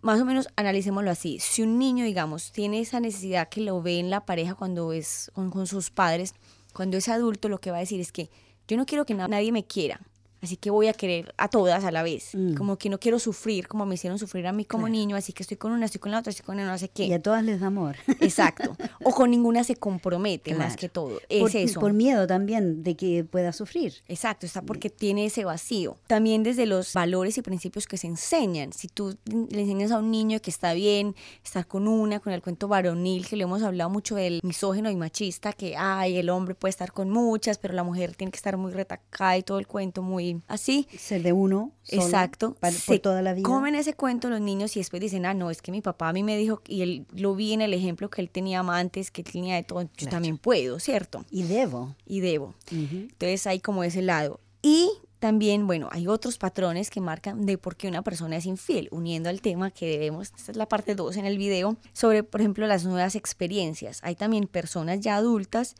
más o menos analicémoslo así, si un niño, digamos, tiene esa necesidad que lo ve en la pareja cuando es con, con sus padres, cuando es adulto lo que va a decir es que yo no quiero que nadie me quiera, Así que voy a querer a todas a la vez. Mm. Como que no quiero sufrir como me hicieron sufrir a mí como niño, así que estoy con una, estoy con la otra, estoy con una, no sé qué. Y a todas les da amor. [laughs] Exacto. O con ninguna se compromete más que todo. Es por, eso. Por miedo también de que pueda sufrir. Exacto, está porque tiene ese vacío. También desde los valores y principios que se enseñan. Si tú le enseñas a un niño que está bien estar con una, con el cuento varonil, que le hemos hablado mucho del misógeno y machista, que ay, el hombre puede estar con muchas, pero la mujer tiene que estar muy retacada y todo el cuento muy así. Ser de uno. Exacto. Para, por toda la vida. Comen ese cuento los niños y después dicen, ah, no, es que mi papá a mí me dijo, y él lo vi en el ejemplo que él tenía amantes, que él tenía de todo, yo también puedo, ¿cierto? Y debo. Y debo. Entonces hay como ese lado. Y también, bueno, hay otros patrones que marcan de por qué una persona es infiel, uniendo al tema que debemos, esta es la parte 2 en el video, sobre, por ejemplo, las nuevas experiencias. Hay también personas ya adultas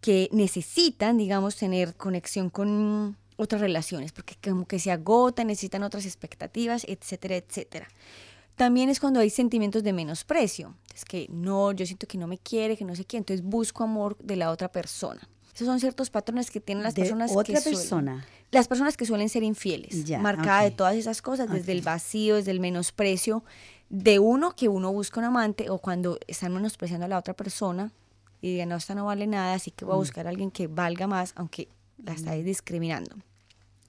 que necesitan, digamos, tener conexión con otras relaciones, porque como que se agotan, necesitan otras expectativas, etcétera, etcétera. También es cuando hay sentimientos de menosprecio. Es que no, yo siento que no me quiere, que no sé qué, entonces busco amor de la otra persona. Esos son ciertos patrones que tienen las personas otra que persona. las personas que suelen ser infieles, marcada de todas esas cosas, desde el vacío, desde el menosprecio de uno que uno busca un amante o cuando están menospreciando a la otra persona y digan, no, esta no vale nada, así que voy a mm. buscar a alguien que valga más, aunque la estáis discriminando.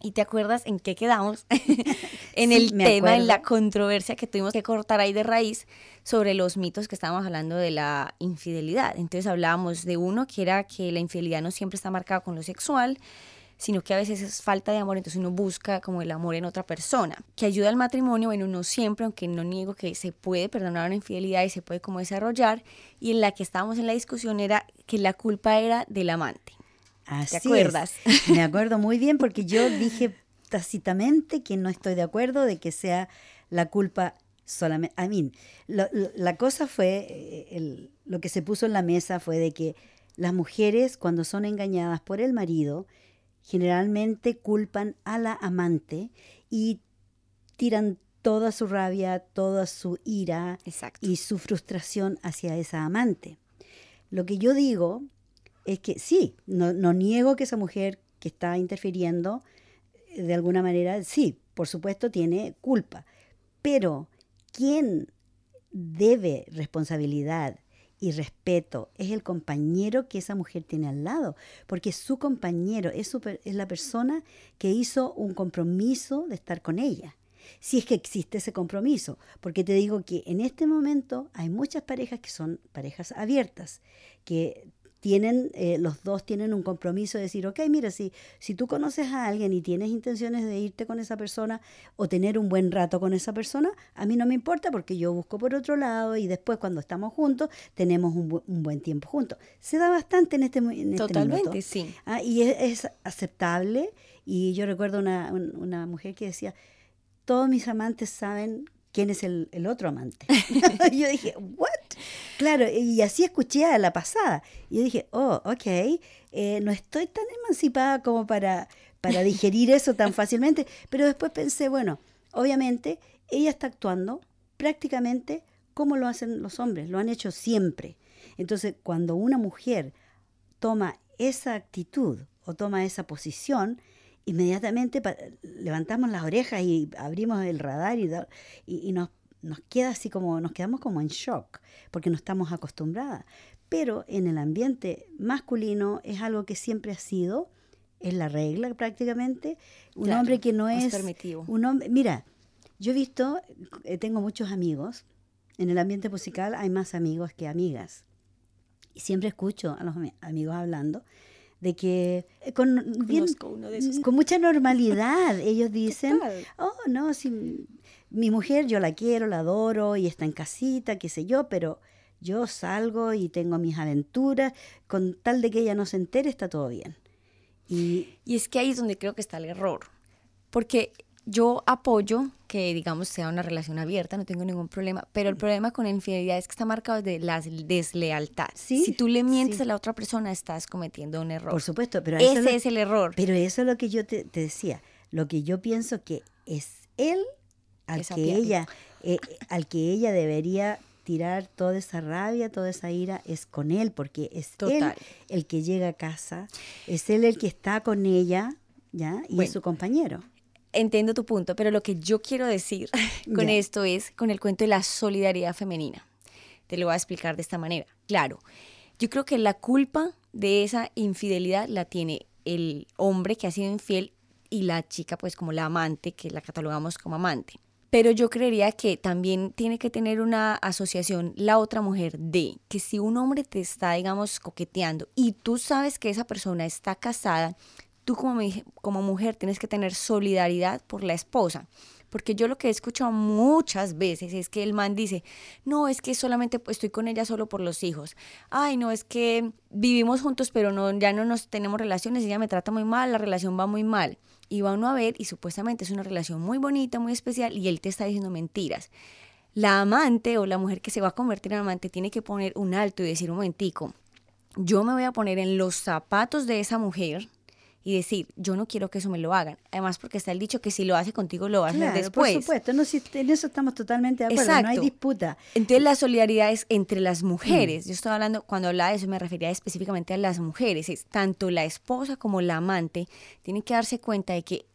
¿Y te acuerdas en qué quedamos? [laughs] en el tema, en la controversia que tuvimos que cortar ahí de raíz sobre los mitos que estábamos hablando de la infidelidad. Entonces hablábamos de uno que era que la infidelidad no siempre está marcada con lo sexual, sino que a veces es falta de amor, entonces uno busca como el amor en otra persona, que ayuda al matrimonio, bueno, no siempre, aunque no niego que se puede perdonar una infidelidad y se puede como desarrollar, y en la que estábamos en la discusión era que la culpa era del amante. ¿Te acuerdas? [laughs] Me acuerdo muy bien porque yo dije tácitamente que no estoy de acuerdo de que sea la culpa solamente. I mean, la cosa fue, eh, lo que se puso en la mesa fue de que las mujeres cuando son engañadas por el marido, generalmente culpan a la amante y tiran toda su rabia, toda su ira y su frustración hacia esa amante. Lo que yo digo es que sí, no, niego que esa mujer que está interfiriendo eh, de alguna manera, sí, por supuesto tiene culpa, pero ¿quién debe responsabilidad y respeto es el compañero que esa mujer tiene al lado, porque su compañero es, es la persona que hizo un compromiso de estar con ella si es que existe ese compromiso. Porque te digo que en este momento hay muchas parejas que son parejas abiertas, que tienen, eh, los dos tienen un compromiso de decir, ok, mira, si, si tú conoces a alguien y tienes intenciones de irte con esa persona o tener un buen rato con esa persona, a mí no me importa porque yo busco por otro lado y después cuando estamos juntos tenemos un, un buen tiempo juntos. Se da bastante en este, en este Totalmente, sí. Ah, y es, aceptable. Y yo recuerdo una, una mujer que decía, todos mis amantes saben quién es el, el otro amante. [laughs] yo dije, ¿what? Claro, y así escuché a la pasada. Y yo dije, oh, ok, eh, no estoy tan emancipada como para, para [laughs] digerir eso tan fácilmente. Pero después pensé, bueno, obviamente ella está actuando prácticamente como lo hacen los hombres, lo han hecho siempre. Entonces, cuando una mujer toma esa actitud o toma esa posición, inmediatamente levantamos las orejas y abrimos el radar y, y, nos, nos, queda así como, nos quedamos como en shock, porque no estamos acostumbradas. Pero en el ambiente masculino es algo que siempre ha sido, es la regla prácticamente, un hombre que no es... Un hombre, mira, yo he visto, eh, tengo muchos amigos, en el ambiente musical hay más amigos que amigas. Y siempre escucho a los amigos hablando de que eh, con, con mucha normalidad ellos [laughs] dicen, oh, no, si mi mujer yo la quiero, la adoro y está en casita, qué sé yo, pero yo salgo y tengo mis aventuras, con tal de que ella no se entere, está todo bien. Y, y es que ahí es donde creo que está el error, porque yo apoyo que, digamos, sea una relación abierta, no tengo ningún problema, pero el problema con la infidelidad es que está marcado de la deslealtad. Si tú le mientes a la otra persona, estás cometiendo un error. Por supuesto, pero ese es, el error. Pero eso es lo que yo te, decía. Lo que yo pienso que es él al que ella, eh, al que ella debería tirar toda esa rabia, toda esa ira, es con él, porque es él el que llega a casa, es él el que está con ella, ¿ya? Y es su compañero entiendo tu punto, pero lo que yo quiero decir [laughs] con esto es con el cuento de la solidaridad femenina. Te lo voy a explicar de esta manera. Claro, yo creo que la culpa de esa infidelidad la tiene el hombre que ha sido infiel y la chica pues como la amante, que la catalogamos como amante. Pero yo creería que también tiene que tener una asociación la otra mujer de que si un hombre te está, digamos, coqueteando y tú sabes que esa persona está casada, tú como, como mujer tienes que tener solidaridad por la esposa. Porque yo lo que he escuchado muchas veces es que el man dice, no, es que solamente estoy con ella solo por los hijos. Ay, no, es que vivimos juntos, pero no, ya no nos tenemos relaciones, ella me trata muy mal, la relación va muy mal. Y va uno a ver y supuestamente es una relación muy bonita, muy especial, y él te está diciendo mentiras. La amante o la mujer que se va a convertir en amante tiene que poner un alto y decir un momentico, yo me voy a poner en los zapatos de esa mujer, y decir, yo no quiero que eso me lo hagan. Además, porque está el dicho que si lo hace contigo, lo va a hacer después. Por supuesto, no, si, en eso estamos totalmente de acuerdo, no hay disputa. Entonces, la solidaridad es entre las mujeres. Mm. Yo estaba hablando, cuando hablaba de eso, me refería específicamente a las mujeres. Es tanto la esposa como la amante tienen que darse cuenta de que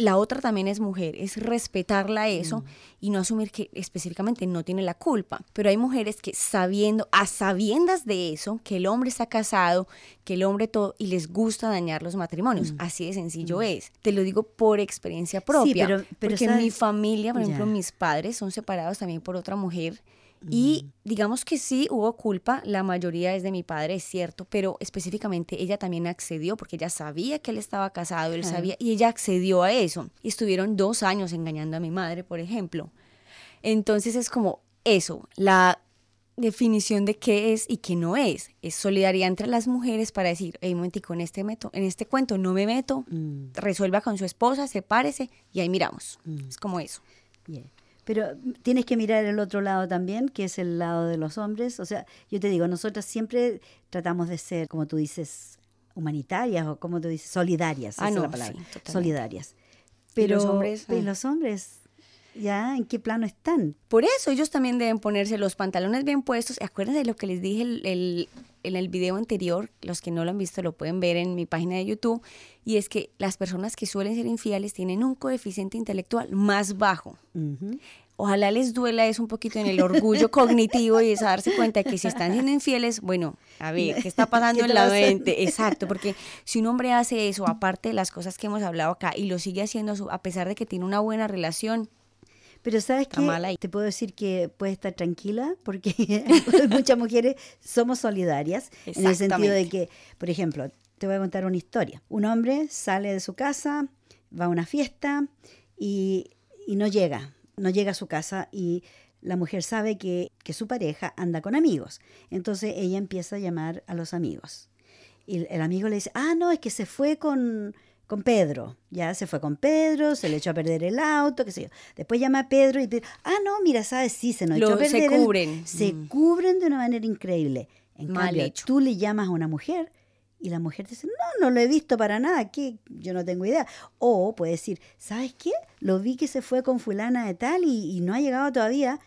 la otra también es mujer, es respetarla eso mm. y no asumir que específicamente no tiene la culpa. Pero hay mujeres que sabiendo, a sabiendas de eso, que el hombre está casado, que el hombre todo, y les gusta dañar los matrimonios. Mm. Así de sencillo mm. es. Te lo digo por experiencia propia. pero, porque en mi familia, por ejemplo, mis padres son separados también por otra mujer y digamos que sí hubo culpa, la mayoría es de mi padre, es cierto, pero específicamente ella también accedió porque ella sabía que él estaba casado, él sabía, y ella accedió a eso. Y estuvieron dos años engañando a mi madre, por ejemplo. Entonces es como eso, la definición de qué es y qué no es. Es solidaridad entre las mujeres para decir, hey, momentico, en este, meto, en este cuento no me meto, mm. resuelva con su esposa, sepárese y ahí miramos. Mm. Es como eso. Pero tienes que mirar el otro lado también, que es el lado de los hombres. O sea, yo te digo, nosotras siempre tratamos de ser, como tú dices, humanitarias o como tú dices, solidarias. Ah, esa es la palabra. solidarias. Pero los hombres, ah. los hombres, ¿ya? ¿En qué plano están? Por eso ellos también deben ponerse los pantalones bien puestos. Acuérdense de lo que les dije el, en el video anterior, los que no lo han visto lo pueden ver en mi página de YouTube, y es que las personas que suelen ser infieles tienen un coeficiente intelectual más bajo. Ojalá les duela eso un poquito en el orgullo [laughs] cognitivo y es darse cuenta de que si están siendo infieles, bueno, a ver, ¿qué está pasando [laughs] en la mente? Exacto, porque si un hombre hace eso, aparte de las cosas que hemos hablado acá, y lo sigue haciendo a pesar de que tiene una buena relación, pero sabes que te puedo decir que puedes estar tranquila porque [laughs] muchas mujeres somos solidarias en el sentido de que, por ejemplo, te voy a contar una historia. Un hombre sale de su casa, va a una fiesta y, no llega, no llega a su casa y la mujer sabe que, que, su pareja anda con amigos. Entonces ella empieza a llamar a los amigos. Y el amigo le dice, ah, no, es que se fue con, con Pedro. Ya se fue con Pedro, se le echó a perder el auto, qué sé yo. Después llama a Pedro y dice, ah, no, mira, sabes, sí, se nos echó a perder. Se cubren. Se mm. cubren de una manera increíble. En cambio, tú le llamas a una mujer y la mujer te dice, no, no lo he visto para nada, que yo no tengo idea. O puede decir, ¿sabes qué? Lo vi que se fue con fulana de tal y, no ha llegado todavía.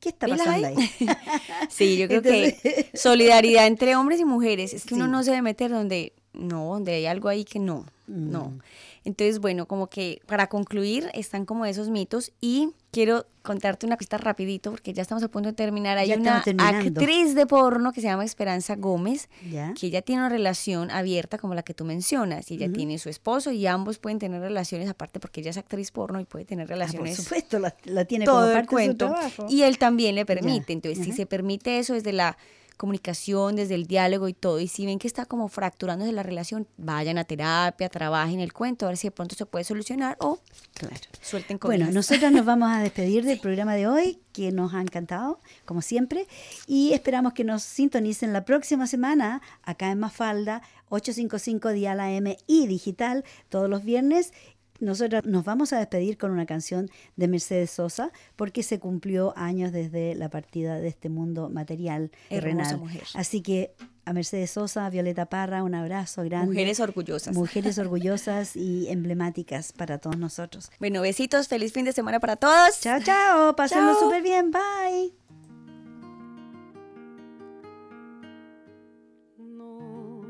¿Qué está pasando ahí? [laughs] sí, yo creo que solidaridad entre hombres y mujeres. Es que uno no se debe meter donde no, donde hay algo ahí que no, no. Mm. Entonces, bueno, como que para concluir, están como esos mitos y quiero contarte una pista rapidito porque ya estamos a punto de terminar. Hay una actriz de porno que se llama Esperanza Gómez, que ella tiene una relación abierta como la que tú mencionas, y ella tiene su esposo y ambos pueden tener relaciones aparte porque ella es actriz porno y puede tener ah, relaciones. por supuesto, la, tiene todo como parte el cuento. Y él también le permite. Entonces, si se permite eso desde la comunicación, desde el diálogo y todo. Y si ven que está como fracturándose la relación, vayan a terapia, trabajen el cuento, a ver si de pronto se puede solucionar o Claro. suelten con Bueno, nosotros nos vamos a despedir del [laughs] programa de hoy, que nos ha encantado, como siempre, y esperamos que nos sintonicen la próxima semana acá en Mafalda, 855 Dial AM y digital, todos los viernes. Nosotros nos vamos a despedir con una canción de Mercedes Sosa, porque se cumplió años desde la partida de este mundo material mujer. Así que a Mercedes Sosa, a Violeta Parra, un abrazo grande. Mujeres orgullosas. Mujeres [laughs] orgullosas y emblemáticas para todos nosotros. Bueno, besitos, feliz fin de semana para todos. Chao, chao. Pásenlo Chao. súper bien. Bye. No.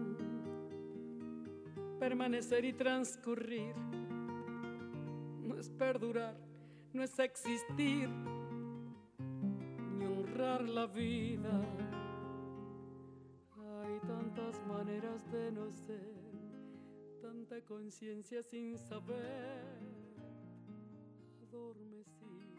Permanecer y transcurrir es perdurar, no es existir, ni honrar la vida. Hay tantas maneras de no ser, tanta conciencia sin saber, adormecida.